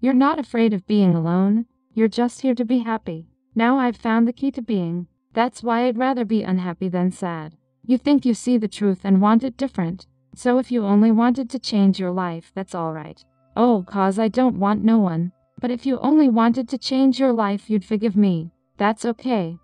You're not afraid of being alone. You're just here to be happy. Now I've found the key to being. That's why I'd rather be unhappy than sad. You think you see the truth and want it different. So if you only wanted to change your life, that's all right. Oh, cause I don't want no one. But if you only wanted to change your life, you'd forgive me. That's okay.